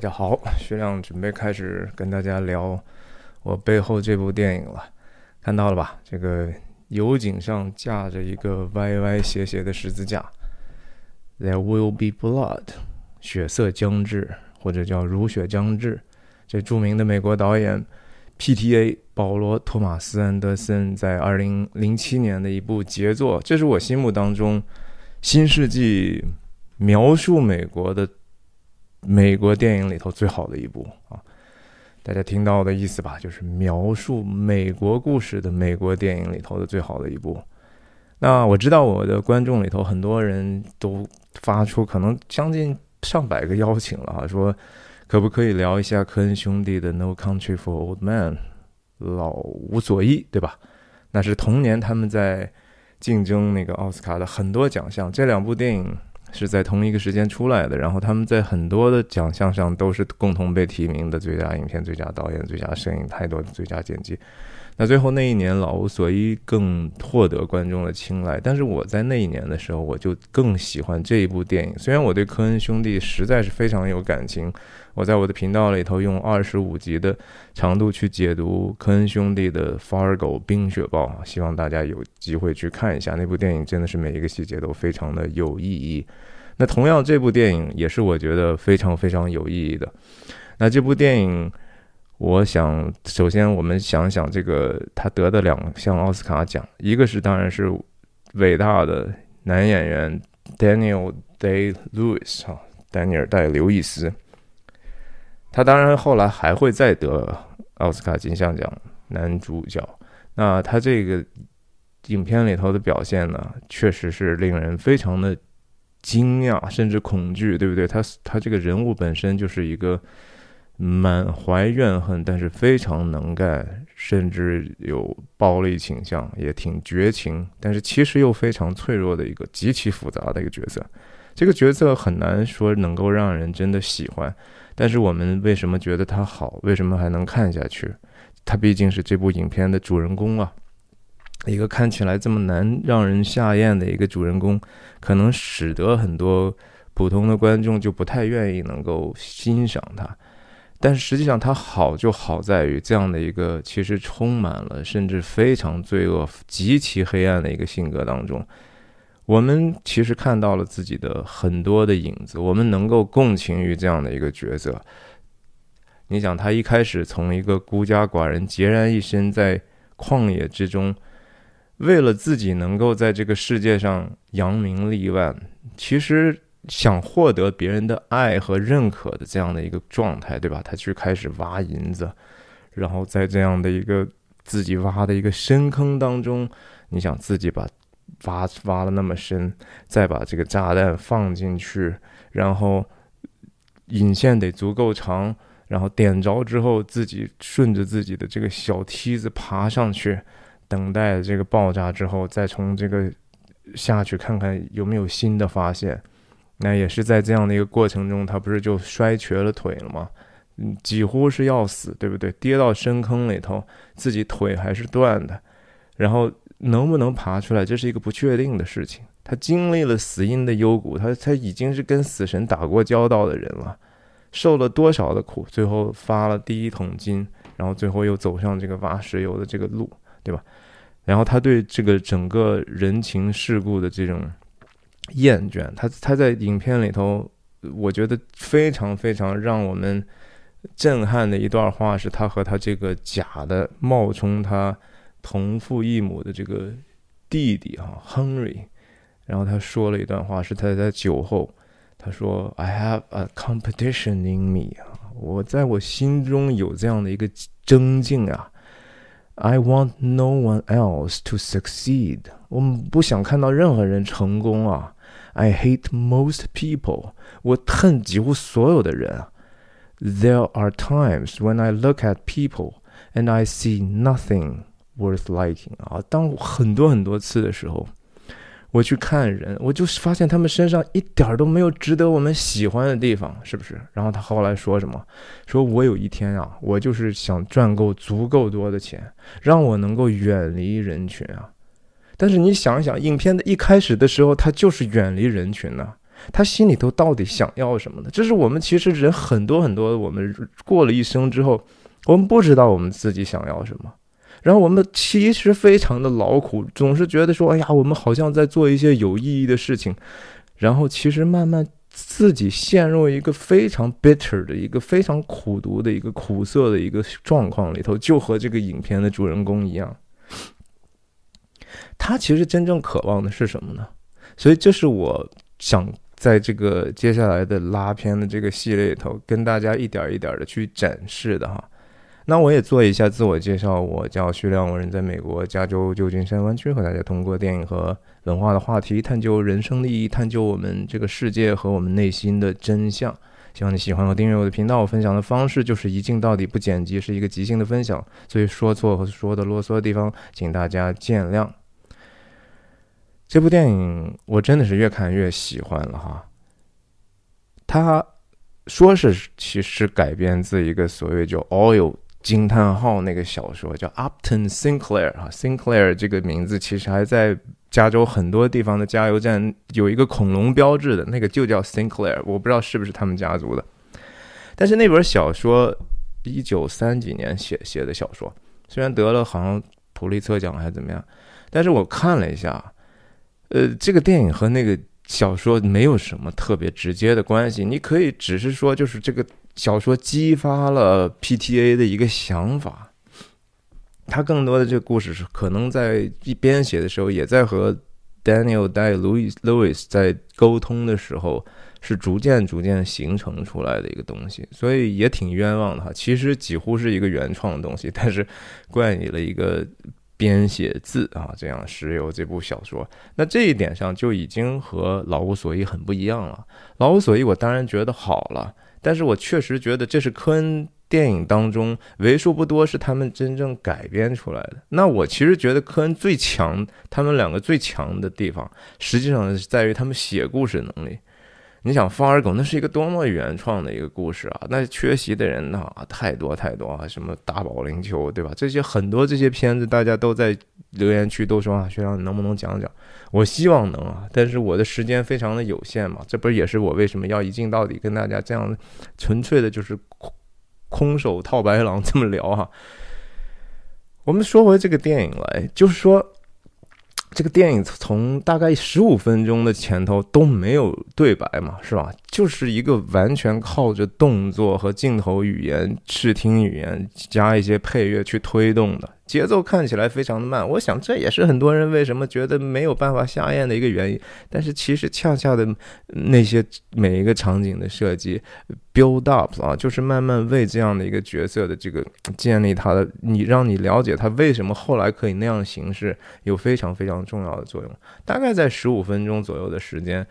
大家好，徐亮准备开始跟大家聊我背后这部电影了。看到了吧？这个油井上架着一个歪歪斜斜的十字架，There will be blood，血色将至，或者叫如血将至。这著名的美国导演 P.T.A. 保罗·托马斯·安德森在二零零七年的一部杰作，这是我心目当中新世纪描述美国的。美国电影里头最好的一部啊，大家听到的意思吧？就是描述美国故事的美国电影里头的最好的一部。那我知道我的观众里头很多人都发出可能将近上百个邀请了哈，说可不可以聊一下科恩兄弟的《No Country for Old Men》老无所依，对吧？那是同年他们在竞争那个奥斯卡的很多奖项，这两部电影。是在同一个时间出来的，然后他们在很多的奖项上都是共同被提名的：最佳影片、最佳导演、最佳摄影，太多的最佳剪辑。那最后那一年，《老无所依》更获得观众的青睐。但是我在那一年的时候，我就更喜欢这一部电影。虽然我对科恩兄弟实在是非常有感情，我在我的频道里头用二十五集的长度去解读科恩兄弟的《Fargo》冰雪暴，希望大家有机会去看一下那部电影，真的是每一个细节都非常的有意义。那同样，这部电影也是我觉得非常非常有意义的。那这部电影。我想，首先我们想想这个他得的两项奥斯卡奖，一个是当然是伟大的男演员 Daniel Day Lewis 哈，丹尼尔戴刘易斯，他当然后来还会再得奥斯卡金像奖男主角。那他这个影片里头的表现呢，确实是令人非常的惊讶，甚至恐惧，对不对？他他这个人物本身就是一个。满怀怨恨，但是非常能干，甚至有暴力倾向，也挺绝情，但是其实又非常脆弱的一个极其复杂的一个角色。这个角色很难说能够让人真的喜欢，但是我们为什么觉得他好？为什么还能看下去？他毕竟是这部影片的主人公啊，一个看起来这么难让人下咽的一个主人公，可能使得很多普通的观众就不太愿意能够欣赏他。但是实际上，它好就好在于这样的一个其实充满了甚至非常罪恶、极其黑暗的一个性格当中，我们其实看到了自己的很多的影子，我们能够共情于这样的一个角色。你想，他一开始从一个孤家寡人，孑然一身在旷野之中，为了自己能够在这个世界上扬名立万，其实。想获得别人的爱和认可的这样的一个状态，对吧？他去开始挖银子，然后在这样的一个自己挖的一个深坑当中，你想自己把挖挖了那么深，再把这个炸弹放进去，然后引线得足够长，然后点着之后，自己顺着自己的这个小梯子爬上去，等待这个爆炸之后，再从这个下去看看有没有新的发现。那也是在这样的一个过程中，他不是就摔瘸了腿了吗？嗯，几乎是要死，对不对？跌到深坑里头，自己腿还是断的，然后能不能爬出来，这是一个不确定的事情。他经历了死因的幽谷，他他已经是跟死神打过交道的人了，受了多少的苦，最后发了第一桶金，然后最后又走上这个挖石油的这个路，对吧？然后他对这个整个人情世故的这种。厌倦。他，他在影片里头，我觉得非常非常让我们震撼的一段话，是他和他这个假的冒充他同父异母的这个弟弟啊，Henry，然后他说了一段话，是他在酒后，他说：“I have a competition in me 啊，我在我心中有这样的一个争竞啊，I want no one else to succeed，我们不想看到任何人成功啊。” I hate most people. 我恨几乎所有的人。There are times when I look at people and I see nothing worth liking. 啊，当很多很多次的时候，我去看人，我就发现他们身上一点都没有值得我们喜欢的地方，是不是？然后他后来说什么？说我有一天啊，我就是想赚够足够多的钱，让我能够远离人群啊。但是你想一想，影片的一开始的时候，他就是远离人群呢。他心里头到底想要什么呢？这是我们其实人很多很多，我们过了一生之后，我们不知道我们自己想要什么，然后我们其实非常的劳苦，总是觉得说，哎呀，我们好像在做一些有意义的事情，然后其实慢慢自己陷入一个非常 bitter 的一个非常苦读的一个苦涩的一个状况里头，就和这个影片的主人公一样。他其实真正渴望的是什么呢？所以这是我想在这个接下来的拉片的这个系列里头，跟大家一点一点的去展示的哈。那我也做一下自我介绍，我叫徐亮，我人在美国加州旧金山湾区，和大家通过电影和文化的话题，探究人生的意义，探究我们这个世界和我们内心的真相。希望你喜欢和订阅我的频道。我分享的方式就是一镜到底，不剪辑，是一个即兴的分享，所以说错和说的啰嗦的地方，请大家见谅。这部电影我真的是越看越喜欢了哈。他说是其实改编自一个所谓叫 “Oil 惊叹号”那个小说，叫 Upton Sinclair 哈，Sinclair 这个名字其实还在加州很多地方的加油站有一个恐龙标志的那个就叫 Sinclair，我不知道是不是他们家族的。但是那本小说一九三几年写写的小说，虽然得了好像普利策奖还是怎么样，但是我看了一下。呃，这个电影和那个小说没有什么特别直接的关系。你可以只是说，就是这个小说激发了 PTA 的一个想法。他更多的这个故事是可能在一边写的时候，也在和 Daniel Day Louis Louis 在沟通的时候，是逐渐逐渐形成出来的一个东西。所以也挺冤枉的哈。其实几乎是一个原创的东西，但是怪你了一个。编写字啊，这样石油这部小说，那这一点上就已经和老无所依很不一样了。老无所依，我当然觉得好了，但是我确实觉得这是科恩电影当中为数不多是他们真正改编出来的。那我其实觉得科恩最强，他们两个最强的地方，实际上是在于他们写故事能力。你想《方尔狗》那是一个多么原创的一个故事啊！那缺席的人呢太多太多啊，什么大保龄球对吧？这些很多这些片子，大家都在留言区都说啊，学长你能不能讲讲？我希望能啊，但是我的时间非常的有限嘛，这不是也是我为什么要一镜到底跟大家这样纯粹的就是空空手套白狼这么聊哈？我们说回这个电影来，就是说。这个电影从大概十五分钟的前头都没有对白嘛，是吧？就是一个完全靠着动作和镜头语言、视听语言加一些配乐去推动的。节奏看起来非常的慢，我想这也是很多人为什么觉得没有办法下咽的一个原因。但是其实恰恰的那些每一个场景的设计，build up 啊，就是慢慢为这样的一个角色的这个建立他的，你让你了解他为什么后来可以那样行事，有非常非常重要的作用。大概在十五分钟左右的时间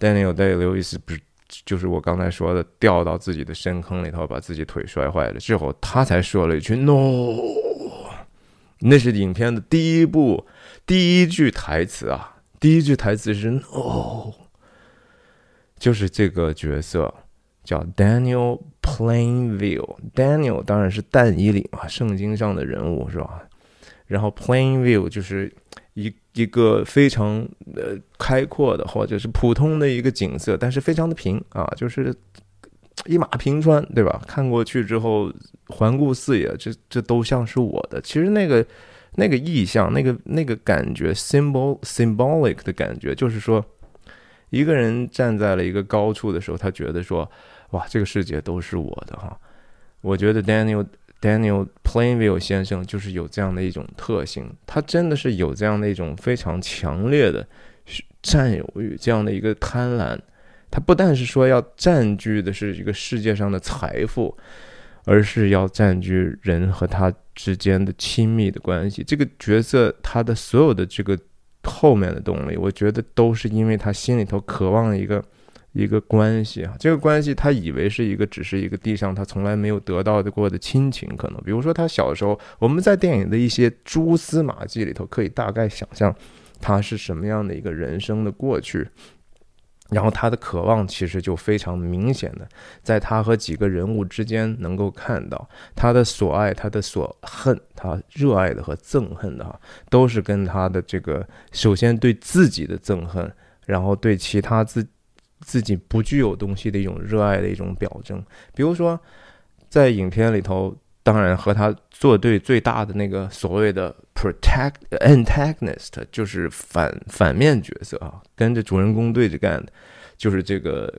，Daniel Day Lewis 不是就是我刚才说的掉到自己的深坑里头，把自己腿摔坏了之后，他才说了一句 “no”。那是影片的第一部第一句台词啊，第一句台词是 “no”，就是这个角色叫 Daniel Plainview，Daniel 当然是但以理嘛，圣经上的人物是吧？然后 Plainview 就是一一个非常呃开阔的或者是普通的一个景色，但是非常的平啊，就是一马平川，对吧？看过去之后。环顾四野，这这都像是我的。其实那个那个意象，那个那个感觉，symbol symbolic 的感觉，就是说，一个人站在了一个高处的时候，他觉得说，哇，这个世界都是我的哈。我觉得 Daniel Daniel Plainview 先生就是有这样的一种特性，他真的是有这样的一种非常强烈的占有欲，这样的一个贪婪。他不但是说要占据的是一个世界上的财富。而是要占据人和他之间的亲密的关系。这个角色他的所有的这个后面的动力，我觉得都是因为他心里头渴望一个一个关系啊。这个关系他以为是一个只是一个地上他从来没有得到的过的亲情，可能比如说他小时候，我们在电影的一些蛛丝马迹里头可以大概想象他是什么样的一个人生的过去。然后他的渴望其实就非常明显的，在他和几个人物之间能够看到他的所爱，他的所恨，他热爱的和憎恨的哈，都是跟他的这个首先对自己的憎恨，然后对其他自自己不具有东西的一种热爱的一种表征。比如说，在影片里头，当然和他作对最大的那个所谓的 protect antagonist，就是反反面角色啊，跟着主人公对着干的，就是这个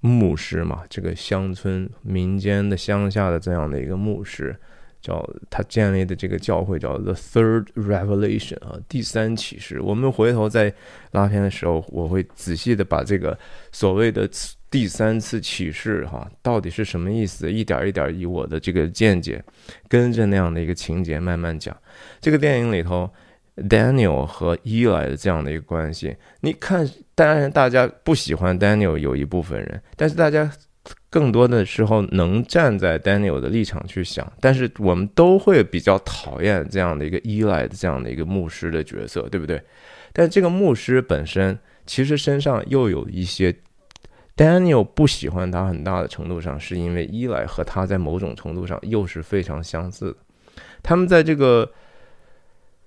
牧师嘛，这个乡村民间的乡下的这样的一个牧师。叫他建立的这个教会叫 The Third Revelation 啊，第三启示。我们回头在拉片的时候，我会仔细的把这个所谓的第三次启示哈，到底是什么意思，一点一点以我的这个见解，跟着那样的一个情节慢慢讲。这个电影里头，Daniel 和伊莱的这样的一个关系，你看，当然大家不喜欢 Daniel 有一部分人，但是大家。更多的时候能站在 Daniel 的立场去想，但是我们都会比较讨厌这样的一个依赖的这样的一个牧师的角色，对不对？但这个牧师本身其实身上又有一些 Daniel 不喜欢他很大的程度上，是因为依赖和他在某种程度上又是非常相似的，他们在这个。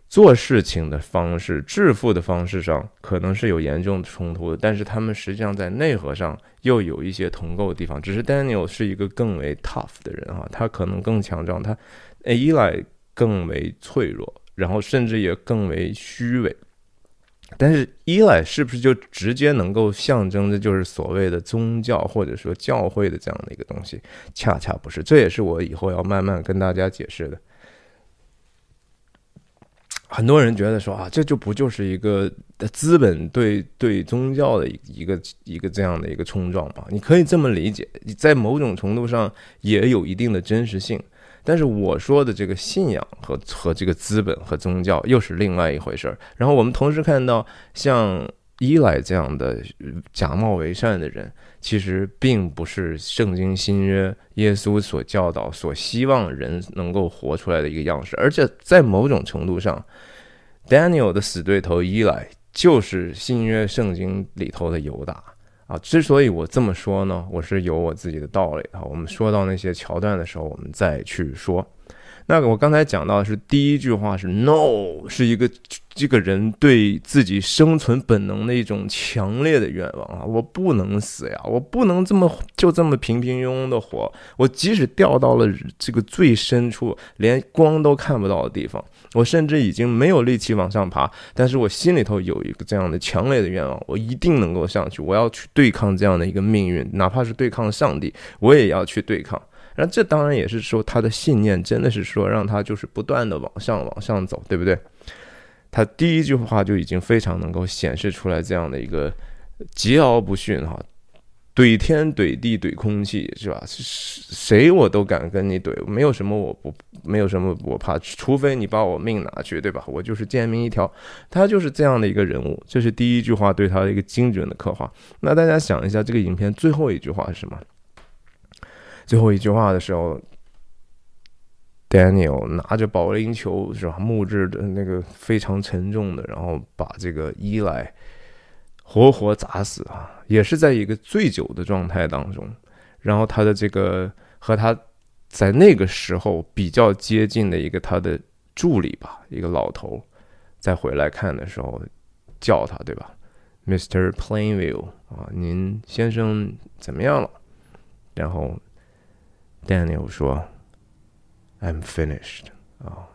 做事情的方式、致富的方式上可能是有严重的冲突的，但是他们实际上在内核上又有一些同构的地方。只是 Daniel 是一个更为 tough 的人啊，他可能更强壮，他 Eli 更为脆弱，然后甚至也更为虚伪。但是依赖是不是就直接能够象征的，就是所谓的宗教或者说教会的这样的一个东西？恰恰不是，这也是我以后要慢慢跟大家解释的。很多人觉得说啊，这就不就是一个资本对对宗教的一个一个这样的一个冲撞吗？你可以这么理解，在某种程度上也有一定的真实性。但是我说的这个信仰和和这个资本和宗教又是另外一回事儿。然后我们同时看到像伊莱这样的假冒为善的人，其实并不是圣经新约耶稣所教导、所希望人能够活出来的一个样式，而且在某种程度上。Daniel 的死对头伊莱就是新约圣经里头的犹大啊！之所以我这么说呢，我是有我自己的道理啊。我们说到那些桥段的时候，我们再去说。那个我刚才讲到的是第一句话是 “no”，是一个这个人对自己生存本能的一种强烈的愿望啊！我不能死呀，我不能这么就这么平平庸庸的活。我即使掉到了这个最深处，连光都看不到的地方。我甚至已经没有力气往上爬，但是我心里头有一个这样的强烈的愿望，我一定能够上去。我要去对抗这样的一个命运，哪怕是对抗上帝，我也要去对抗。然后这当然也是说他的信念真的是说让他就是不断的往上往上走，对不对？他第一句话就已经非常能够显示出来这样的一个桀骜不驯哈。怼天怼地怼空气是吧？谁我都敢跟你怼，没有什么我不没有什么我怕，除非你把我命拿去，对吧？我就是贱命一条。他就是这样的一个人物，这是第一句话对他的一个精准的刻画。那大家想一下，这个影片最后一句话是什么？最后一句话的时候，Daniel 拿着保龄球是吧？木质的那个非常沉重的，然后把这个伊莱。活活砸死啊！也是在一个醉酒的状态当中，然后他的这个和他在那个时候比较接近的一个他的助理吧，一个老头，再回来看的时候叫他对吧，Mr. Plainview 啊，您先生怎么样了？然后 Daniel 说，I'm finished 啊，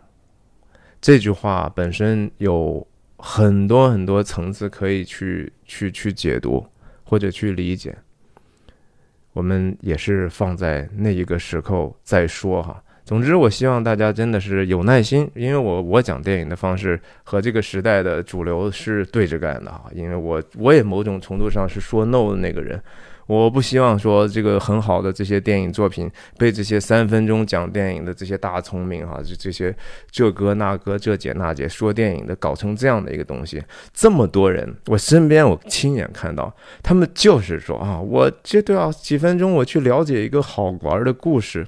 这句话本身有。很多很多层次可以去去去解读或者去理解，我们也是放在那一个时刻再说哈。总之，我希望大家真的是有耐心，因为我我讲电影的方式和这个时代的主流是对着干的哈。因为我我也某种程度上是说 no 的那个人。我不希望说这个很好的这些电影作品被这些三分钟讲电影的这些大聪明哈，就这些这哥那哥这姐那姐说电影的搞成这样的一个东西。这么多人，我身边我亲眼看到，他们就是说啊，我这都要几分钟我去了解一个好玩的故事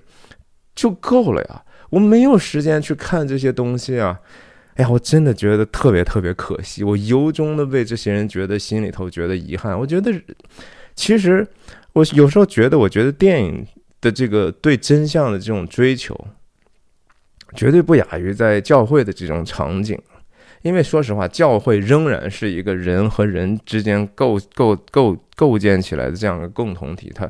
就够了呀，我没有时间去看这些东西啊。哎呀，我真的觉得特别特别可惜，我由衷的为这些人觉得心里头觉得遗憾。我觉得。其实，我有时候觉得，我觉得电影的这个对真相的这种追求，绝对不亚于在教会的这种场景。因为说实话，教会仍然是一个人和人之间构构构构建起来的这样一个共同体。它，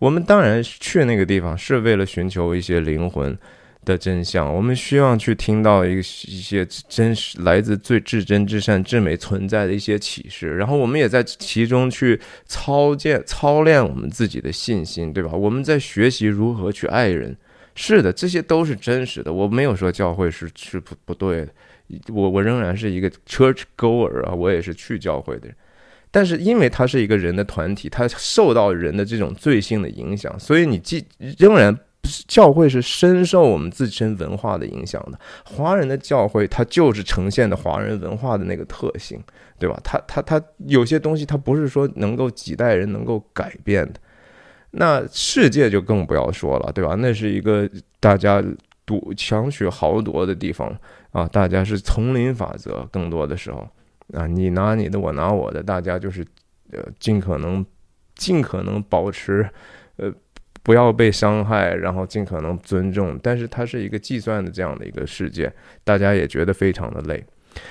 我们当然去那个地方是为了寻求一些灵魂的真相，我们需要去听到一一些真实来自最至真至善至美存在的一些启示，然后我们也在其中去操建操练我们自己的信心，对吧？我们在学习如何去爱人。是的，这些都是真实的。我没有说教会是是不不对的。我我仍然是一个 church goer 啊，我也是去教会的人，但是因为它是一个人的团体，它受到人的这种罪性的影响，所以你既仍然教会是深受我们自身文化的影响的。华人的教会它就是呈现的华人文化的那个特性，对吧？它它它有些东西它不是说能够几代人能够改变的。那世界就更不要说了，对吧？那是一个大家赌强取豪夺的地方。啊，大家是丛林法则，更多的时候，啊，你拿你的，我拿我的，大家就是，呃，尽可能，尽可能保持，呃，不要被伤害，然后尽可能尊重。但是它是一个计算的这样的一个世界，大家也觉得非常的累。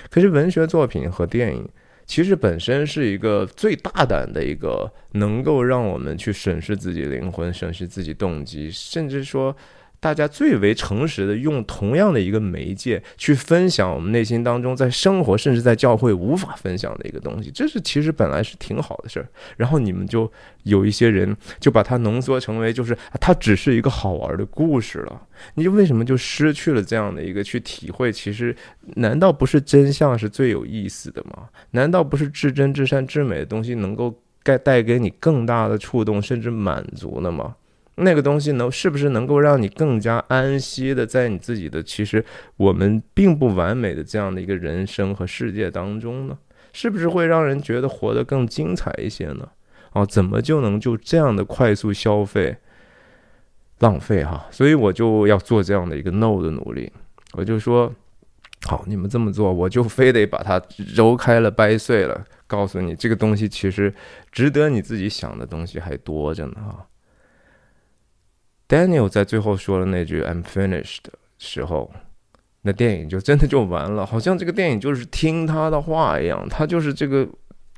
可是文学作品和电影其实本身是一个最大胆的一个，能够让我们去审视自己灵魂、审视自己动机，甚至说。大家最为诚实的用同样的一个媒介去分享我们内心当中在生活甚至在教会无法分享的一个东西，这是其实本来是挺好的事儿。然后你们就有一些人就把它浓缩成为就是它只是一个好玩的故事了。你就为什么就失去了这样的一个去体会？其实难道不是真相是最有意思的吗？难道不是至真至善至美的东西能够带带给你更大的触动甚至满足的吗？那个东西能是不是能够让你更加安息的在你自己的其实我们并不完美的这样的一个人生和世界当中呢？是不是会让人觉得活得更精彩一些呢？哦，怎么就能就这样的快速消费浪费哈？所以我就要做这样的一个 no 的努力。我就说，好，你们这么做，我就非得把它揉开了掰碎了，告诉你这个东西其实值得你自己想的东西还多着呢哈。Daniel 在最后说了那句 "I'm finished" 的时候，那电影就真的就完了，好像这个电影就是听他的话一样，他就是这个，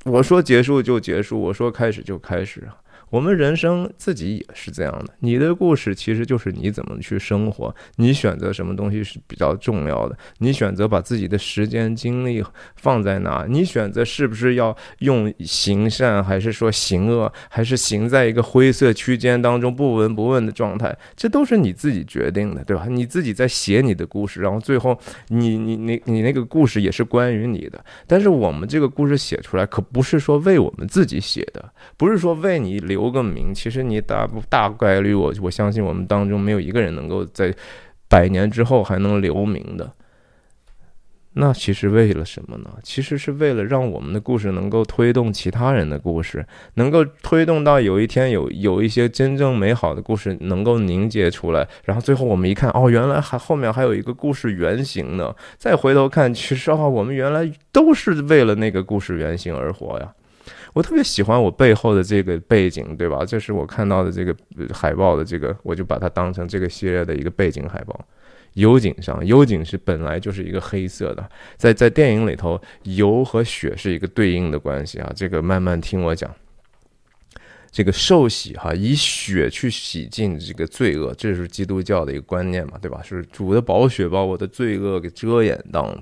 我说结束就结束，我说开始就开始啊。我们人生自己也是这样的，你的故事其实就是你怎么去生活，你选择什么东西是比较重要的，你选择把自己的时间精力放在哪，你选择是不是要用行善，还是说行恶，还是行在一个灰色区间当中不闻不问的状态，这都是你自己决定的，对吧？你自己在写你的故事，然后最后你你你你那个故事也是关于你的，但是我们这个故事写出来可不是说为我们自己写的，不是说为你留。留个名，其实你大不大概率，我我相信我们当中没有一个人能够在百年之后还能留名的。那其实为了什么呢？其实是为了让我们的故事能够推动其他人的故事，能够推动到有一天有有一些真正美好的故事能够凝结出来，然后最后我们一看，哦，原来还后面还有一个故事原型呢。再回头看，其实啊，我们原来都是为了那个故事原型而活呀。我特别喜欢我背后的这个背景，对吧？这是我看到的这个海报的这个，我就把它当成这个系列的一个背景海报。油井上，油井是本来就是一个黑色的，在在电影里头，油和血是一个对应的关系啊。这个慢慢听我讲。这个受洗哈，以血去洗净这个罪恶，这是基督教的一个观念嘛，对吧？是主的宝血把我的罪恶给遮掩当。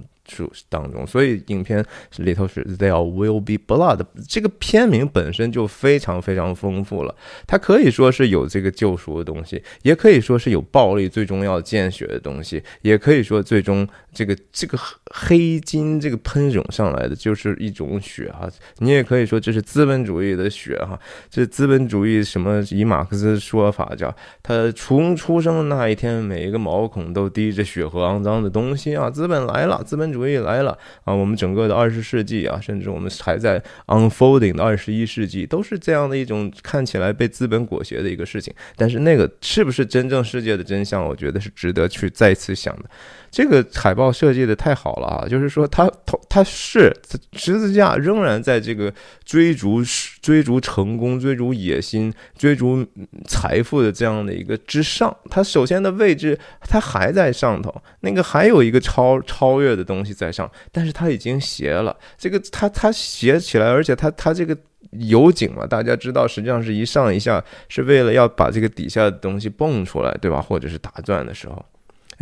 当中，所以影片里头是 There will be blood，这个片名本身就非常非常丰富了。它可以说是有这个救赎的东西，也可以说是有暴力，最终要见血的东西，也可以说最终这个这个黑金这个喷涌上来的就是一种血哈。你也可以说这是资本主义的血哈。这资本主义什么？以马克思说法叫，他从出生的那一天，每一个毛孔都滴着血和肮脏的东西啊！资本来了，资本。主义所以来了啊！我们整个的二十世纪啊，甚至我们还在 unfolding 的二十一世纪，都是这样的一种看起来被资本裹挟的一个事情。但是那个是不是真正世界的真相？我觉得是值得去再次想的。这个海报设计的太好了啊！就是说，他他他是十字架仍然在这个追逐追逐成功、追逐野心、追逐财富的这样的一个之上。它首先的位置，它还在上头，那个还有一个超超越的东西东西在上，但是它已经斜了。这个它它斜起来，而且它它这个油井嘛，大家知道，实际上是一上一下，是为了要把这个底下的东西蹦出来，对吧？或者是打转的时候。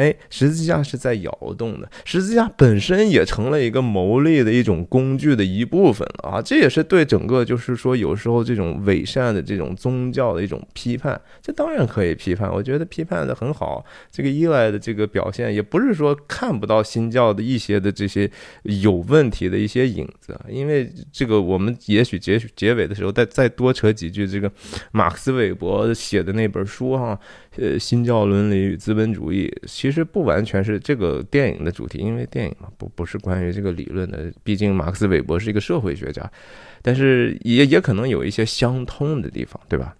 哎，十字架是在摇动的，十字架本身也成了一个牟利的一种工具的一部分啊！这也是对整个就是说有时候这种伪善的这种宗教的一种批判，这当然可以批判，我觉得批判的很好。这个依赖的这个表现，也不是说看不到新教的一些的这些有问题的一些影子，因为这个我们也许结结尾的时候再再多扯几句，这个马克思韦伯写的那本书哈。呃，新教伦理与资本主义其实不完全是这个电影的主题，因为电影嘛，不不是关于这个理论的。毕竟马克思韦伯是一个社会学家，但是也也可能有一些相通的地方，对吧？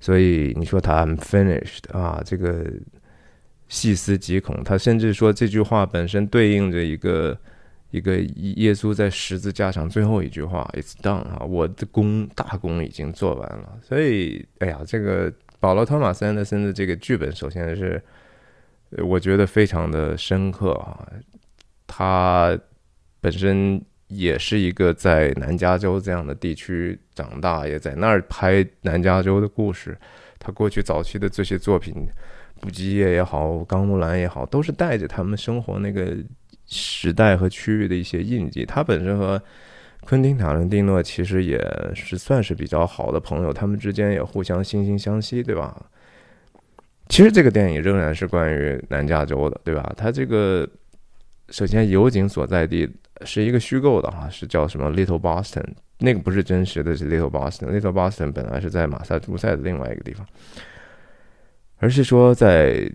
所以你说他 finished 啊，这个细思极恐。他甚至说这句话本身对应着一个一个耶稣在十字架上最后一句话：“It's done 啊，我的功大功已经做完了。”所以，哎呀，这个。保罗·托马斯·安德森的这个剧本，首先是我觉得非常的深刻啊。他本身也是一个在南加州这样的地区长大，也在那儿拍南加州的故事。他过去早期的这些作品，《不羁夜》也好，《钢木兰》也好，都是带着他们生活那个时代和区域的一些印记。他本身和昆汀·塔伦蒂诺其实也是算是比较好的朋友，他们之间也互相惺惺相惜，对吧？其实这个电影仍然是关于南加州的，对吧？它这个首先油井所在地是一个虚构的哈，是叫什么 Little Boston，那个不是真实的，是 Little Boston，Little Boston 本来是在马萨诸塞的另外一个地方，而是说在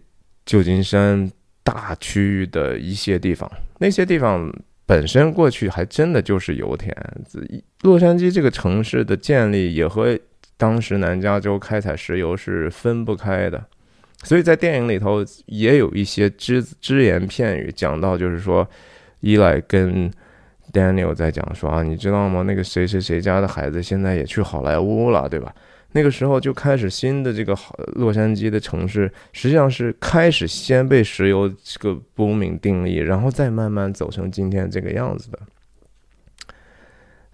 旧金山大区域的一些地方，那些地方。本身过去还真的就是油田，洛杉矶这个城市的建立也和当时南加州开采石油是分不开的，所以在电影里头也有一些只只言片语讲到，就是说伊莱跟 Daniel 在讲说啊，你知道吗？那个谁谁谁家的孩子现在也去好莱坞了，对吧？那个时候就开始新的这个好洛杉矶的城市，实际上是开始先被石油这个不名定义，然后再慢慢走成今天这个样子的。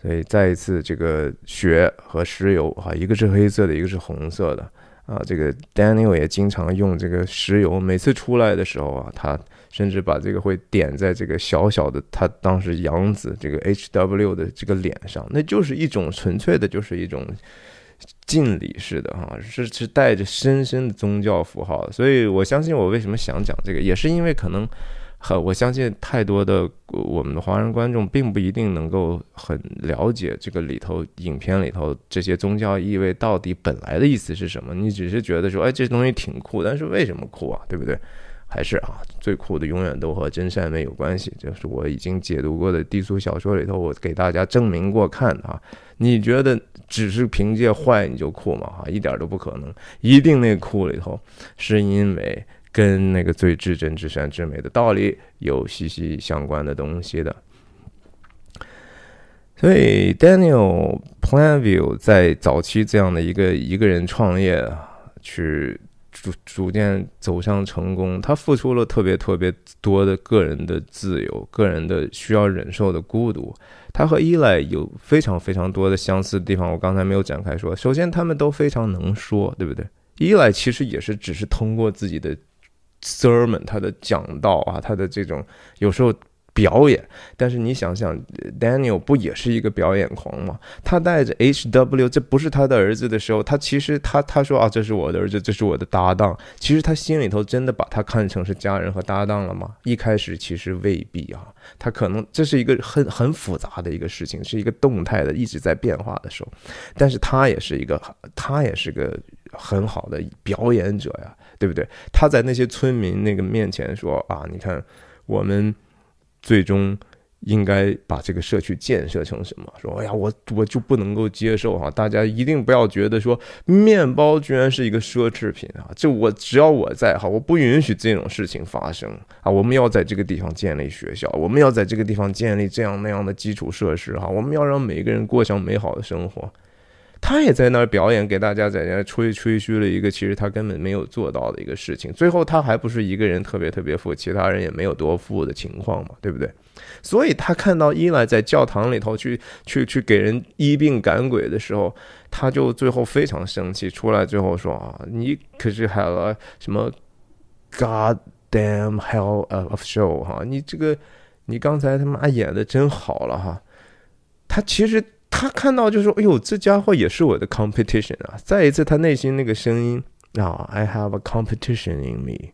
所以再一次，这个雪和石油啊，一个是黑色的，一个是红色的啊。这个 Daniel 也经常用这个石油，每次出来的时候啊，他甚至把这个会点在这个小小的他当时养子这个 HW 的这个脸上，那就是一种纯粹的，就是一种。敬礼似的哈，是是带着深深的宗教符号，所以我相信我为什么想讲这个，也是因为可能，很我相信太多的我们的华人观众并不一定能够很了解这个里头影片里头这些宗教意味到底本来的意思是什么，你只是觉得说，哎，这东西挺酷，但是为什么酷啊？对不对？还是啊，最酷的永远都和真善美有关系，就是我已经解读过的低俗小说里头，我给大家证明过看的啊。你觉得只是凭借坏你就酷吗？哈，一点都不可能，一定那酷里头是因为跟那个最至真、至善、至美的道理有息息相关的东西的。所以，Daniel Planview 在早期这样的一个一个人创业啊去。逐逐渐走向成功，他付出了特别特别多的个人的自由，个人的需要忍受的孤独。他和伊莱有非常非常多的相似的地方，我刚才没有展开说。首先，他们都非常能说，对不对？伊莱其实也是只是通过自己的 sermon，他的讲道啊，他的这种有时候。表演，但是你想想，Daniel 不也是一个表演狂吗？他带着 HW，这不是他的儿子的时候，他其实他他说啊，这是我的儿子，这是我的搭档。其实他心里头真的把他看成是家人和搭档了吗？一开始其实未必啊，他可能这是一个很很复杂的一个事情，是一个动态的一直在变化的时候。但是他也是一个，他也是个很好的表演者呀，对不对？他在那些村民那个面前说啊，你看我们。最终应该把这个社区建设成什么？说，哎呀，我我就不能够接受哈！大家一定不要觉得说面包居然是一个奢侈品啊！就我只要我在哈，我不允许这种事情发生啊！我们要在这个地方建立学校，我们要在这个地方建立这样那样的基础设施哈！我们要让每个人过上美好的生活。他也在那儿表演，给大家在那吹吹嘘了一个其实他根本没有做到的一个事情。最后他还不是一个人特别特别富，其他人也没有多富的情况嘛，对不对？所以他看到伊莱在教堂里头去去去给人医病赶鬼的时候，他就最后非常生气，出来最后说啊，你可是还了什么 God damn hell of show 哈，你这个你刚才他妈演的真好了哈。他其实。他看到就说：“哎呦，这家伙也是我的 competition 啊！”再一次，他内心那个声音啊，“I have a competition in me。”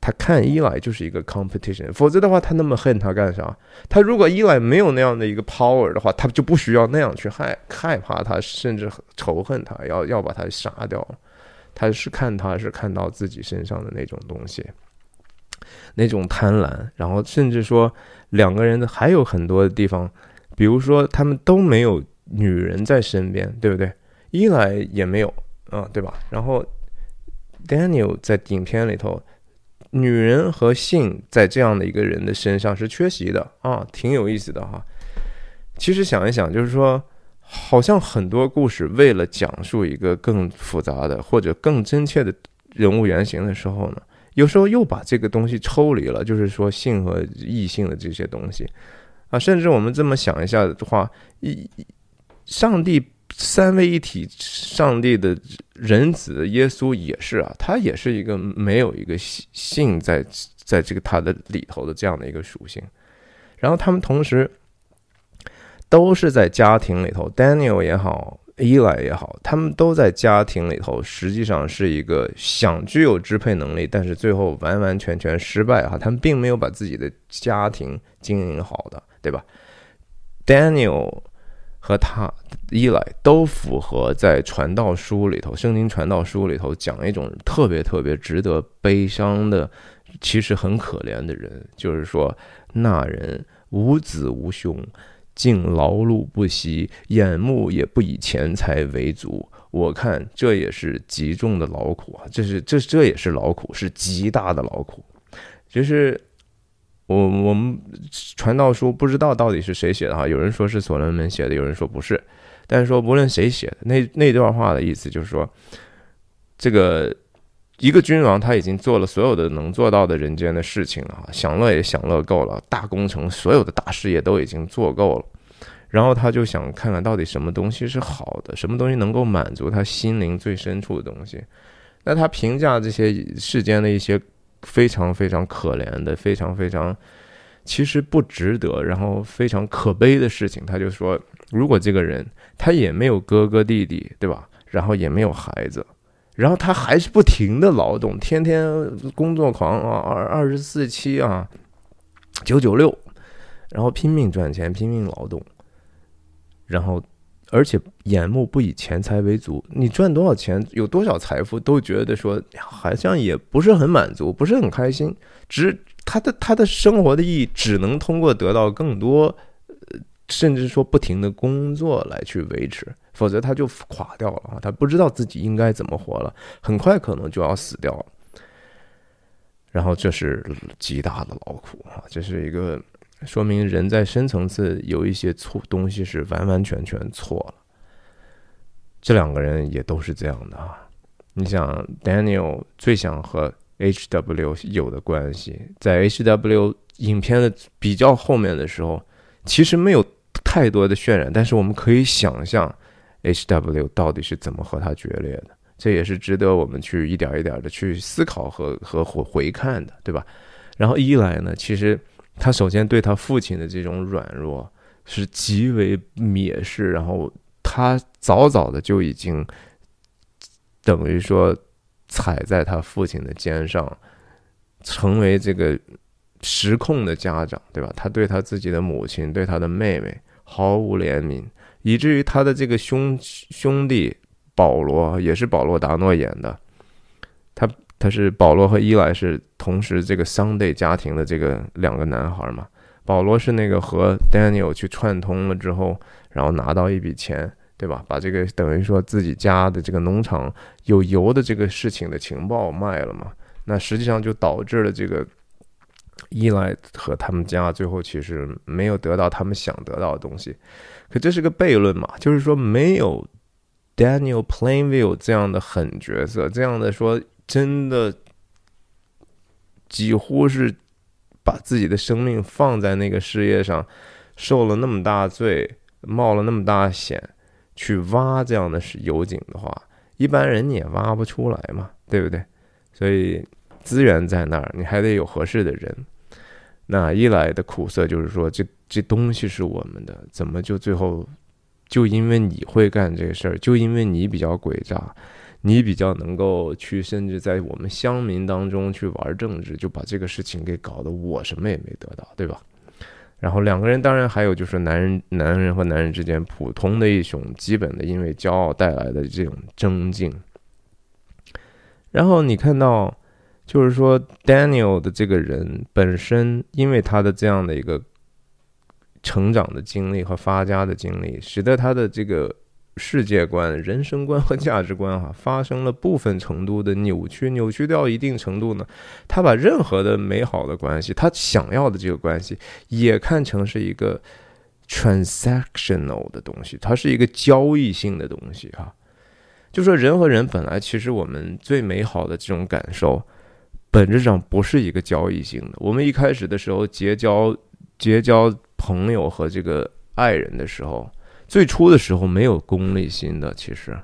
他看伊莱就是一个 competition，否则的话，他那么恨他干啥？他如果伊莱没有那样的一个 power 的话，他就不需要那样去害害怕他，甚至仇恨他，要要把他杀掉。他是看他是看到自己身上的那种东西，那种贪婪，然后甚至说两个人还有很多的地方。比如说，他们都没有女人在身边，对不对？伊莱也没有啊，对吧？然后，Daniel 在影片里头，女人和性在这样的一个人的身上是缺席的啊，挺有意思的哈。其实想一想，就是说，好像很多故事为了讲述一个更复杂的或者更真切的人物原型的时候呢，有时候又把这个东西抽离了，就是说性和异性的这些东西。啊，甚至我们这么想一下的话，一上帝三位一体，上帝的人子耶稣也是啊，他也是一个没有一个性在在这个他的里头的这样的一个属性。然后他们同时都是在家庭里头，Daniel 也好，，Eli 也好，他们都在家庭里头，实际上是一个想具有支配能力，但是最后完完全全失败哈，他们并没有把自己的家庭经营好的。对吧？Daniel 和他伊莱都符合在传道书里头，圣经传道书里头讲一种特别特别值得悲伤的，其实很可怜的人，就是说那人无子无兄，竟劳碌不息，眼目也不以钱财为足。我看这也是极重的劳苦啊，这是这这也是劳苦，是极大的劳苦，就是。我我们传道书不知道到底是谁写的哈，有人说是所罗门写的，有人说不是，但是说不论谁写的，那那段话的意思就是说，这个一个君王他已经做了所有的能做到的人间的事情了，享乐也享乐够了，大工程所有的大事业都已经做够了，然后他就想看看到底什么东西是好的，什么东西能够满足他心灵最深处的东西，那他评价这些世间的一些。非常非常可怜的，非常非常，其实不值得，然后非常可悲的事情。他就说，如果这个人他也没有哥哥弟弟，对吧？然后也没有孩子，然后他还是不停的劳动，天天工作狂啊，二二十四七啊，九九六，然后拼命赚钱，拼命劳动，然后。而且眼目不以钱财为足，你赚多少钱，有多少财富，都觉得说好像也不是很满足，不是很开心。只他的他的生活的意义，只能通过得到更多，甚至说不停的工作来去维持，否则他就垮掉了啊！他不知道自己应该怎么活了，很快可能就要死掉了。然后这是极大的劳苦啊！这是一个。说明人在深层次有一些错东西是完完全全错了。这两个人也都是这样的啊。你想，Daniel 最想和 H.W 有的关系，在 H.W 影片的比较后面的时候，其实没有太多的渲染，但是我们可以想象 H.W 到底是怎么和他决裂的。这也是值得我们去一点一点的去思考和和回回看的，对吧？然后一来呢，其实。他首先对他父亲的这种软弱是极为蔑视，然后他早早的就已经等于说踩在他父亲的肩上，成为这个失控的家长，对吧？他对他自己的母亲、对他的妹妹毫无怜悯，以至于他的这个兄兄弟保罗也是保罗达诺演的，他。他是保罗和伊莱是同时这个 Sunday 家庭的这个两个男孩嘛？保罗是那个和 Daniel 去串通了之后，然后拿到一笔钱，对吧？把这个等于说自己家的这个农场有油的这个事情的情报卖了嘛？那实际上就导致了这个伊莱和他们家最后其实没有得到他们想得到的东西。可这是个悖论嘛？就是说没有 Daniel Plainview 这样的狠角色，这样的说真的几乎是。把自己的生命放在那个事业上，受了那么大罪，冒了那么大险，去挖这样的油井的话，一般人你也挖不出来嘛，对不对？所以资源在那儿，你还得有合适的人。那一来的苦涩就是说，这这东西是我们的，怎么就最后就因为你会干这个事儿，就因为你比较诡诈。你比较能够去，甚至在我们乡民当中去玩政治，就把这个事情给搞得我什么也没得到，对吧？然后两个人当然还有就是男人，男人和男人之间普通的一种基本的，因为骄傲带来的这种争竞。然后你看到，就是说 Daniel 的这个人本身，因为他的这样的一个成长的经历和发家的经历，使得他的这个。世界观、人生观和价值观，哈，发生了部分程度的扭曲，扭曲到一定程度呢，他把任何的美好的关系，他想要的这个关系，也看成是一个 transactional 的东西，它是一个交易性的东西，哈。就说人和人本来其实我们最美好的这种感受，本质上不是一个交易性的。我们一开始的时候结交结交朋友和这个爱人的时候。最初的时候没有功利心的，其实，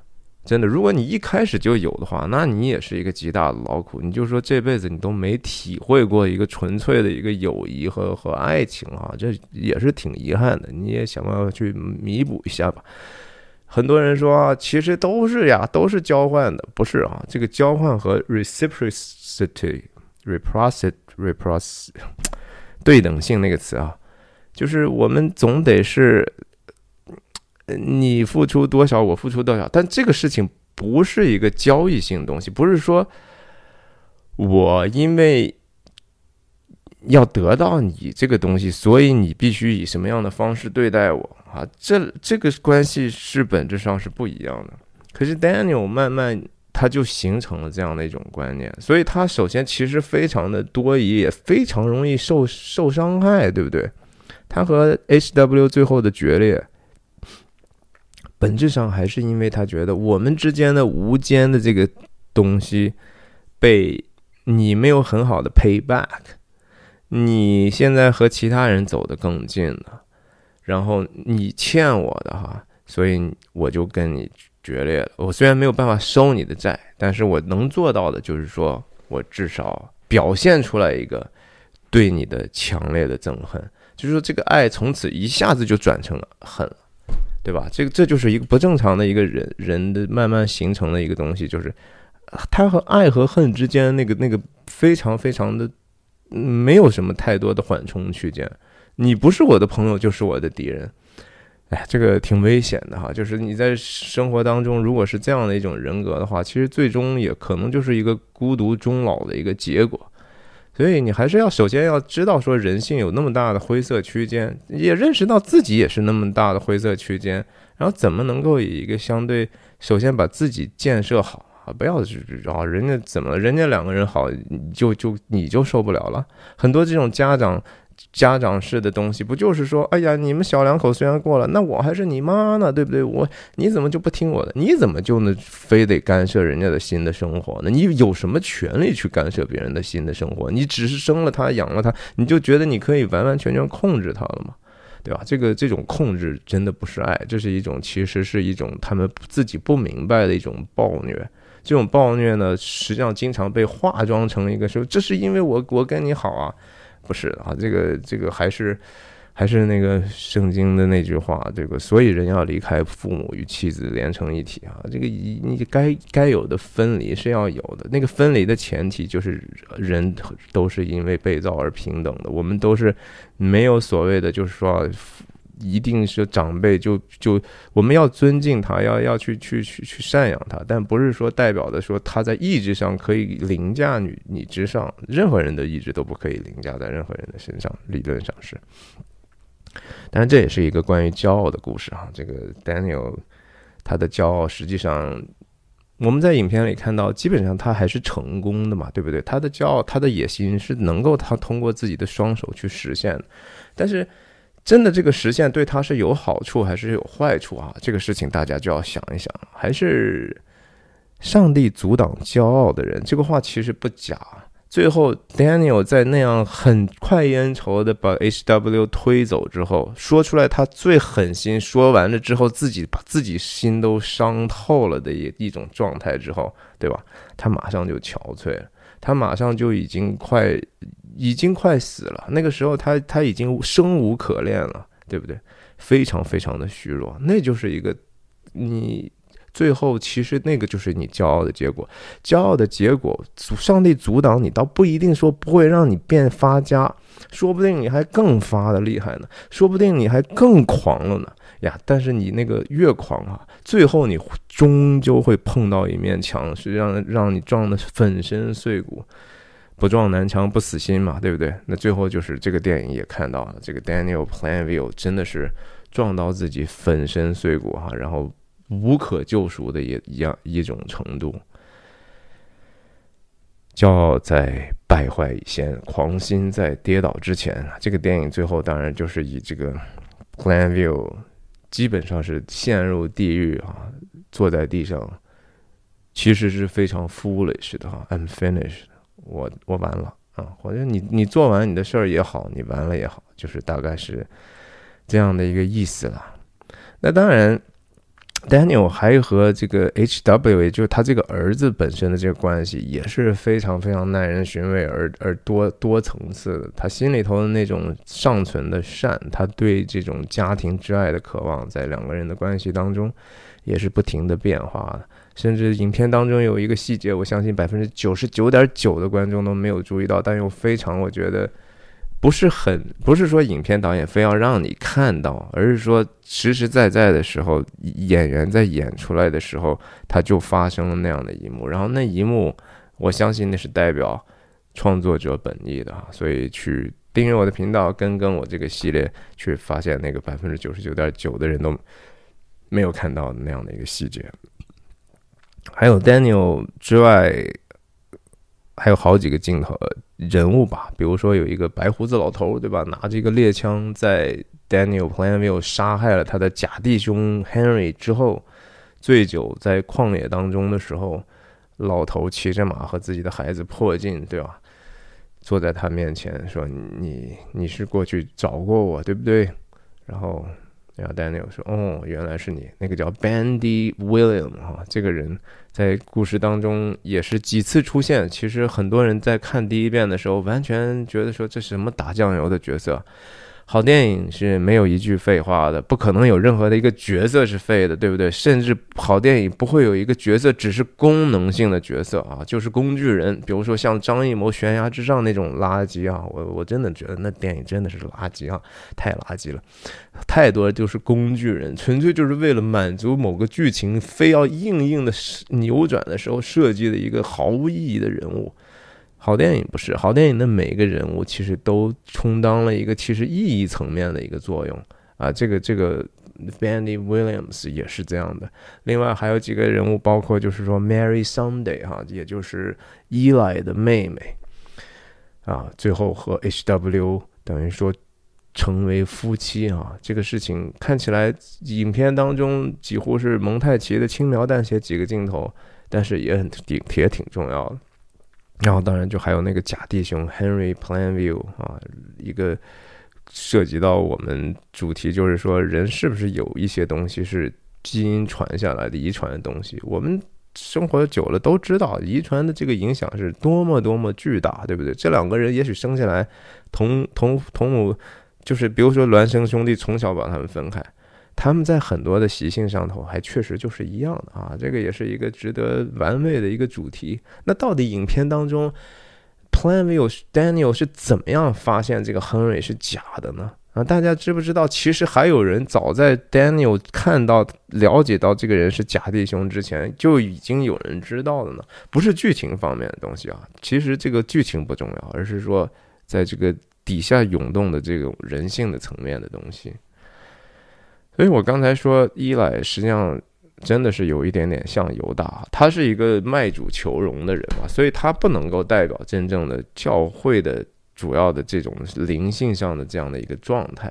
真的，如果你一开始就有的话，那你也是一个极大的劳苦。你就说这辈子你都没体会过一个纯粹的一个友谊和和爱情啊，这也是挺遗憾的。你也想办法去弥补一下吧。很多人说啊，其实都是呀，都是交换的，不是啊？这个交换和 reciprocity，reciprocity，对等性那个词啊，就是我们总得是。你付出多少，我付出多少，但这个事情不是一个交易性东西，不是说我因为要得到你这个东西，所以你必须以什么样的方式对待我啊？这这个关系是本质上是不一样的。可是 Daniel 慢慢他就形成了这样的一种观念，所以他首先其实非常的多疑，也非常容易受受伤害，对不对？他和 HW 最后的决裂。本质上还是因为他觉得我们之间的无间的这个东西被你没有很好的 pay back，你现在和其他人走得更近了，然后你欠我的哈，所以我就跟你决裂了。我虽然没有办法收你的债，但是我能做到的就是说我至少表现出来一个对你的强烈的憎恨，就是说这个爱从此一下子就转成了恨了。对吧？这个这就是一个不正常的一个人人的慢慢形成的一个东西，就是他和爱和恨之间那个那个非常非常的没有什么太多的缓冲区间。你不是我的朋友，就是我的敌人。哎，这个挺危险的哈。就是你在生活当中，如果是这样的一种人格的话，其实最终也可能就是一个孤独终老的一个结果。所以你还是要首先要知道说人性有那么大的灰色区间，也认识到自己也是那么大的灰色区间，然后怎么能够以一个相对首先把自己建设好啊，不要啊人家怎么人家两个人好你就就你就受不了了，很多这种家长。家长式的东西，不就是说，哎呀，你们小两口虽然过了，那我还是你妈呢，对不对？我你怎么就不听我的？你怎么就能非得干涉人家的新的生活呢？你有什么权利去干涉别人的新的生活？你只是生了他，养了他，你就觉得你可以完完全全控制他了吗？对吧？这个这种控制真的不是爱，这是一种其实是一种他们自己不明白的一种暴虐。这种暴虐呢，实际上经常被化妆成一个说，这是因为我我跟你好啊。不是啊，这个这个还是还是那个圣经的那句话，这个所以人要离开父母与妻子连成一体啊，这个你该该有的分离是要有的，那个分离的前提就是人都是因为被造而平等的，我们都是没有所谓的就是说一定是长辈就就我们要尊敬他，要要去去去去赡养他，但不是说代表的说他在意志上可以凌驾你你之上，任何人的意志都不可以凌驾在任何人的身上，理论上是。但这也是一个关于骄傲的故事啊，这个 Daniel 他的骄傲实际上。我们在影片里看到，基本上他还是成功的嘛，对不对？他的骄傲，他的野心是能够他通过自己的双手去实现的。但是，真的这个实现对他是有好处还是有坏处啊？这个事情大家就要想一想。还是上帝阻挡骄傲的人，这个话其实不假。最后，Daniel 在那样很快烟稠的把 H.W 推走之后，说出来他最狠心，说完了之后，自己把自己心都伤透了的一一种状态之后，对吧？他马上就憔悴了，他马上就已经快，已经快死了。那个时候，他他已经生无可恋了，对不对？非常非常的虚弱，那就是一个你。最后，其实那个就是你骄傲的结果。骄傲的结果，上帝阻挡你，倒不一定说不会让你变发家，说不定你还更发的厉害呢，说不定你还更狂了呢呀！但是你那个越狂啊，最后你终究会碰到一面墙，是让让你撞得粉身碎骨。不撞南墙不死心嘛，对不对？那最后就是这个电影也看到了，这个 Daniel plan view 真的是撞到自己粉身碎骨哈，然后。无可救赎的一一样一种程度，骄傲在败坏以前，狂心在跌倒之前。这个电影最后当然就是以这个 Planview 基本上是陷入地狱啊，坐在地上，其实是非常 foolish 的哈，unfinished 我我完了啊，或者你你做完你的事儿也好，你完了也好，就是大概是这样的一个意思了。那当然。Daniel 还和这个 H.W. 也就是他这个儿子本身的这个关系也是非常非常耐人寻味，而而多多层次的。他心里头的那种尚存的善，他对这种家庭之爱的渴望，在两个人的关系当中也是不停的变化的。甚至影片当中有一个细节，我相信百分之九十九点九的观众都没有注意到，但又非常我觉得。不是很，不是说影片导演非要让你看到，而是说实实在在的时候，演员在演出来的时候，他就发生了那样的一幕。然后那一幕，我相信那是代表创作者本意的。所以去订阅我的频道，跟跟我这个系列，去发现那个百分之九十九点九的人都没有看到那样的一个细节。还有 Daniel 之外。还有好几个镜头人物吧，比如说有一个白胡子老头，对吧？拿着一个猎枪，在 Daniel Plainview 杀害了他的假弟兄 Henry 之后，醉酒在旷野当中的时候，老头骑着马和自己的孩子破镜，对吧？坐在他面前说：“你你是过去找过我，对不对？”然后。然后 Daniel 说：“哦，原来是你，那个叫 Bandy William 哈，这个人在故事当中也是几次出现。其实很多人在看第一遍的时候，完全觉得说这是什么打酱油的角色。”好电影是没有一句废话的，不可能有任何的一个角色是废的，对不对？甚至好电影不会有一个角色只是功能性的角色啊，就是工具人。比如说像张艺谋《悬崖之上》那种垃圾啊，我我真的觉得那电影真的是垃圾啊，太垃圾了，太多就是工具人，纯粹就是为了满足某个剧情，非要硬硬的扭转的时候设计的一个毫无意义的人物。好电影不是好电影的每一个人物，其实都充当了一个其实意义层面的一个作用啊。这个这个 Bandy Williams 也是这样的。另外还有几个人物，包括就是说 Mary Sunday 哈，也就是 Eli 的妹妹啊，最后和 H.W 等于说成为夫妻啊。这个事情看起来影片当中几乎是蒙太奇的轻描淡写几个镜头，但是也很挺也挺重要的。然后，当然就还有那个假弟兄 Henry Planview 啊，一个涉及到我们主题，就是说人是不是有一些东西是基因传下来的遗传的东西？我们生活久了都知道，遗传的这个影响是多么多么巨大，对不对？这两个人也许生下来同同同母，就是比如说孪生兄弟，从小把他们分开。他们在很多的习性上头还确实就是一样的啊，这个也是一个值得玩味的一个主题。那到底影片当中，Planview Daniel 是怎么样发现这个 Henry 是假的呢？啊，大家知不知道？其实还有人早在 Daniel 看到、了解到这个人是假弟兄之前，就已经有人知道了呢。不是剧情方面的东西啊，其实这个剧情不重要，而是说在这个底下涌动的这种人性的层面的东西。所以我刚才说伊莱实际上真的是有一点点像犹大，他是一个卖主求荣的人嘛，所以他不能够代表真正的教会的。主要的这种灵性上的这样的一个状态，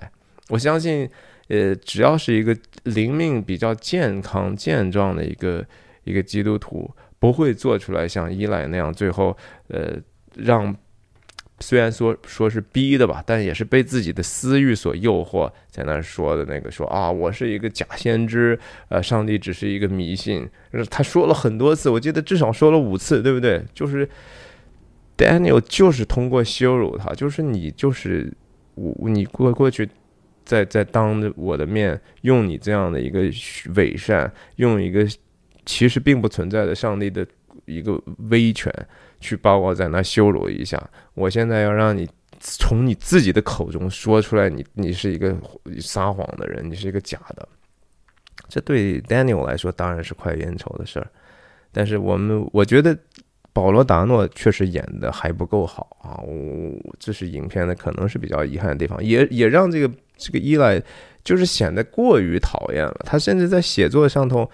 我相信，呃，只要是一个灵命比较健康健壮的一个一个基督徒，不会做出来像伊莱那样，最后呃让虽然说说是逼的吧，但也是被自己的私欲所诱惑，在那说的那个说啊，我是一个假先知，呃，上帝只是一个迷信，他说了很多次，我记得至少说了五次，对不对？就是。Daniel 就是通过羞辱他，就是你就是我，你过过去，在在当着我的面，用你这样的一个伪善，用一个其实并不存在的上帝的一个威权，去把我在那羞辱一下。我现在要让你从你自己的口中说出来，你你是一个撒谎的人，你是一个假的。这对 Daniel 来说当然是快烟愁的事儿，但是我们我觉得。保罗·达诺确实演的还不够好啊，我这是影片的可能是比较遗憾的地方，也也让这个这个伊莱就是显得过于讨厌了。他甚至在写作上头，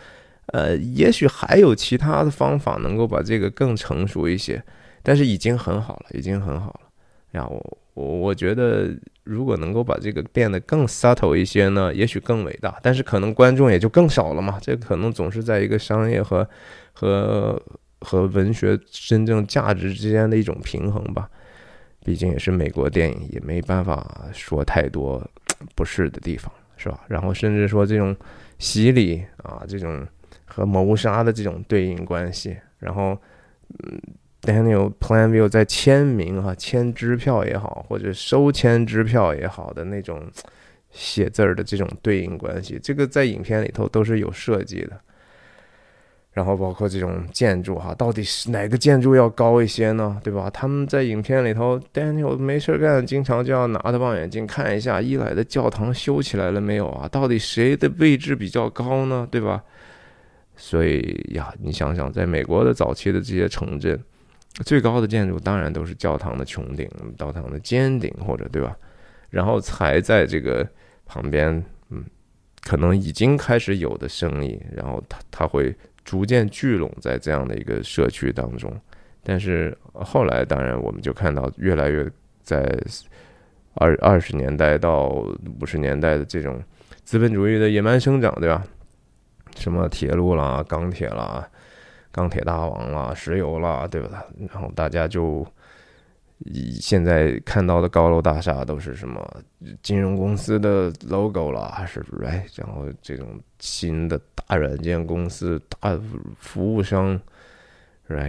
呃，也许还有其他的方法能够把这个更成熟一些，但是已经很好了，已经很好了。呀，我我我觉得如果能够把这个变得更 subtle 一些呢，也许更伟大，但是可能观众也就更少了嘛。这可能总是在一个商业和和。和文学真正价值之间的一种平衡吧，毕竟也是美国电影，也没办法说太多不是的地方，是吧？然后甚至说这种洗礼啊，这种和谋杀的这种对应关系，然后嗯，Daniel Planville 在签名啊、签支票也好，或者收签支票也好的那种写字儿的这种对应关系，这个在影片里头都是有设计的。然后包括这种建筑哈，到底是哪个建筑要高一些呢？对吧？他们在影片里头，Daniel 没事干，经常就要拿着望远镜看一下伊莱的教堂修起来了没有啊？到底谁的位置比较高呢？对吧？所以呀，你想想，在美国的早期的这些城镇，最高的建筑当然都是教堂的穹顶、教堂的尖顶，或者对吧？然后才在这个旁边，嗯，可能已经开始有的生意，然后他他会。逐渐聚拢在这样的一个社区当中，但是后来当然我们就看到越来越在二二十年代到五十年代的这种资本主义的野蛮生长，对吧？什么铁路啦、钢铁啦、钢铁大王啦、石油啦，对不对？然后大家就以。现在看到的高楼大厦都是什么金融公司的 logo 啦，是不是？哎然后这种新的大软件公司、大服务商是吧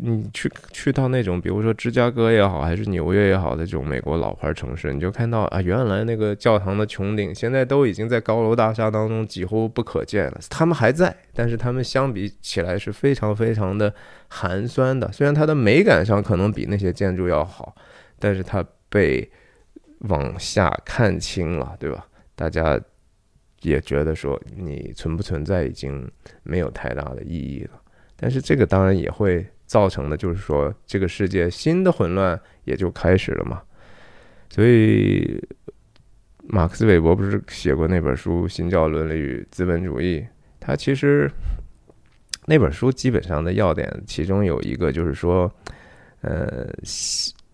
你去去到那种，比如说芝加哥也好，还是纽约也好的这种美国老牌城市，你就看到啊，原来那个教堂的穹顶，现在都已经在高楼大厦当中几乎不可见了。他们还在，但是他们相比起来是非常非常的寒酸的。虽然它的美感上可能比那些建筑要好，但是它被往下看清了，对吧？大家也觉得说你存不存在已经没有太大的意义了。但是这个当然也会。造成的就是说，这个世界新的混乱也就开始了嘛。所以，马克思韦伯不是写过那本书《新教伦理与资本主义》？他其实那本书基本上的要点，其中有一个就是说，呃，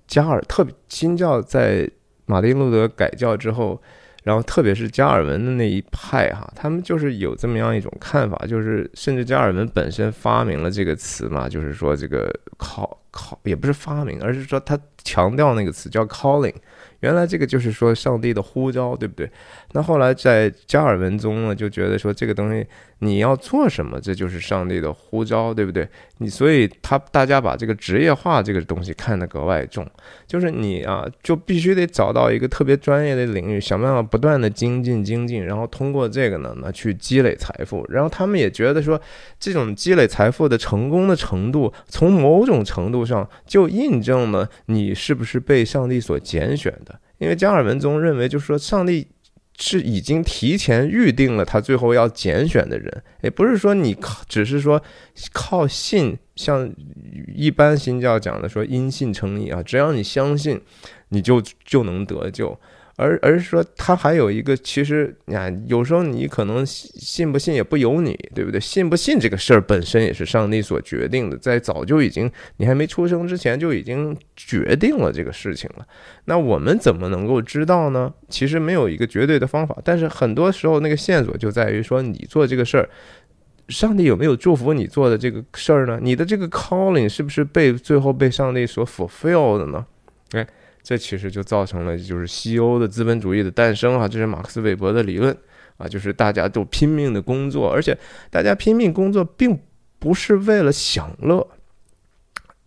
加尔特新教在马丁路德改教之后。然后，特别是加尔文的那一派哈，他们就是有这么样一种看法，就是甚至加尔文本身发明了这个词嘛，就是说这个靠考也不是发明，而是说他强调那个词叫 calling。原来这个就是说上帝的呼召，对不对？那后来在加尔文中呢，就觉得说这个东西你要做什么，这就是上帝的呼召，对不对？你所以他大家把这个职业化这个东西看得格外重，就是你啊，就必须得找到一个特别专业的领域，想办法不断的精进精进，然后通过这个呢，那去积累财富。然后他们也觉得说，这种积累财富的成功的程度，从某种程度上就印证了你是不是被上帝所拣选。的，因为加尔文宗认为，就是说上帝是已经提前预定了他最后要拣选的人，也不是说你靠，只是说靠信，像一般新教讲的说因信称义啊，只要你相信，你就就能得救。而而是说，他还有一个，其实你看，有时候你可能信不信也不由你，对不对？信不信这个事儿本身也是上帝所决定的，在早就已经你还没出生之前就已经决定了这个事情了。那我们怎么能够知道呢？其实没有一个绝对的方法，但是很多时候那个线索就在于说，你做这个事儿，上帝有没有祝福你做的这个事儿呢？你的这个 calling 是不是被最后被上帝所 fulfill 的呢？哎。这其实就造成了就是西欧的资本主义的诞生啊，这是马克思韦伯的理论啊，就是大家都拼命的工作，而且大家拼命工作并不是为了享乐。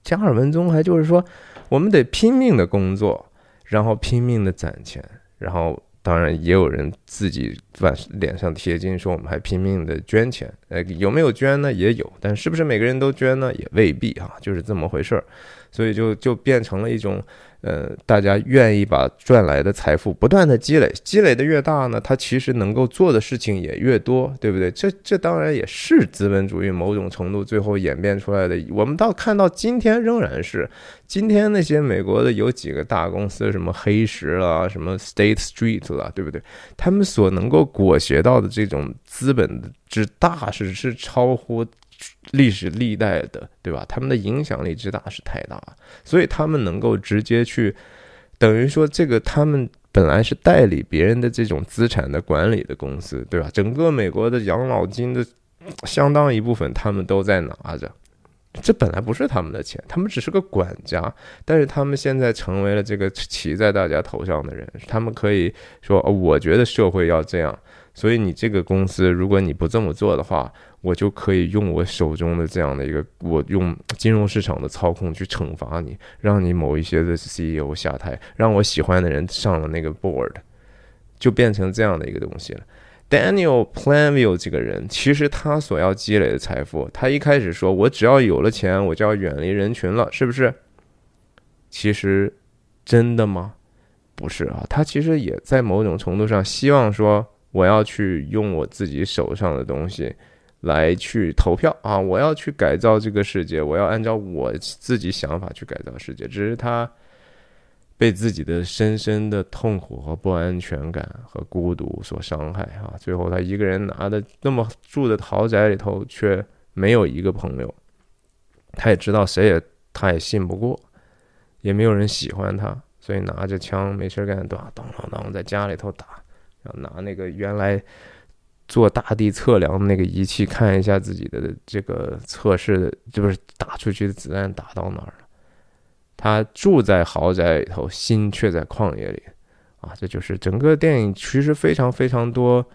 加尔文宗还就是说，我们得拼命的工作，然后拼命的攒钱，然后当然也有人自己往脸上贴金，说我们还拼命的捐钱。呃，有没有捐呢？也有，但是不是每个人都捐呢？也未必啊，就是这么回事儿。所以就就变成了一种。呃，大家愿意把赚来的财富不断的积累，积累的越大呢，他其实能够做的事情也越多，对不对？这这当然也是资本主义某种程度最后演变出来的。我们到看到今天仍然是，今天那些美国的有几个大公司，什么黑石啦，什么 State Street 啦，对不对？他们所能够裹挟到的这种资本之大，是是超乎。历史历代的，对吧？他们的影响力之大是太大，所以他们能够直接去，等于说这个他们本来是代理别人的这种资产的管理的公司，对吧？整个美国的养老金的相当一部分他们都在拿着，这本来不是他们的钱，他们只是个管家，但是他们现在成为了这个骑在大家头上的人，他们可以说，我觉得社会要这样。所以你这个公司，如果你不这么做的话，我就可以用我手中的这样的一个，我用金融市场的操控去惩罚你，让你某一些的 CEO 下台，让我喜欢的人上了那个 board，就变成这样的一个东西了。Daniel Planville 这个人，其实他所要积累的财富，他一开始说我只要有了钱，我就要远离人群了，是不是？其实真的吗？不是啊，他其实也在某种程度上希望说。我要去用我自己手上的东西来去投票啊！我要去改造这个世界，我要按照我自己想法去改造世界。只是他被自己的深深的痛苦和不安全感和孤独所伤害啊！最后他一个人拿的那么住的豪宅里头，却没有一个朋友。他也知道谁也他也信不过，也没有人喜欢他，所以拿着枪没事干，当当当当在家里头打。拿那个原来做大地测量的那个仪器看一下自己的这个测试的，就是打出去的子弹打到哪儿了。他住在豪宅里头，心却在旷野里啊！这就是整个电影其实非常非常多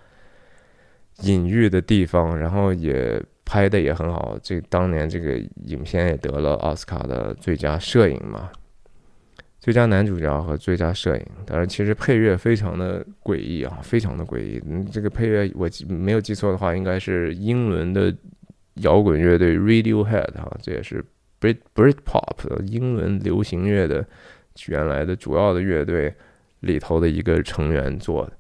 隐喻的地方，然后也拍的也很好。这当年这个影片也得了奥斯卡的最佳摄影嘛。最佳男主角和最佳摄影，当然，其实配乐非常的诡异啊，非常的诡异。嗯，这个配乐我记没有记错的话，应该是英伦的摇滚乐队 Radiohead 哈，这也是 Brit Britpop 英伦流行乐的原来的主要的乐队里头的一个成员做的。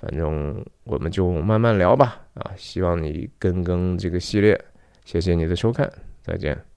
反正我们就慢慢聊吧，啊，希望你跟更这个系列，谢谢你的收看，再见。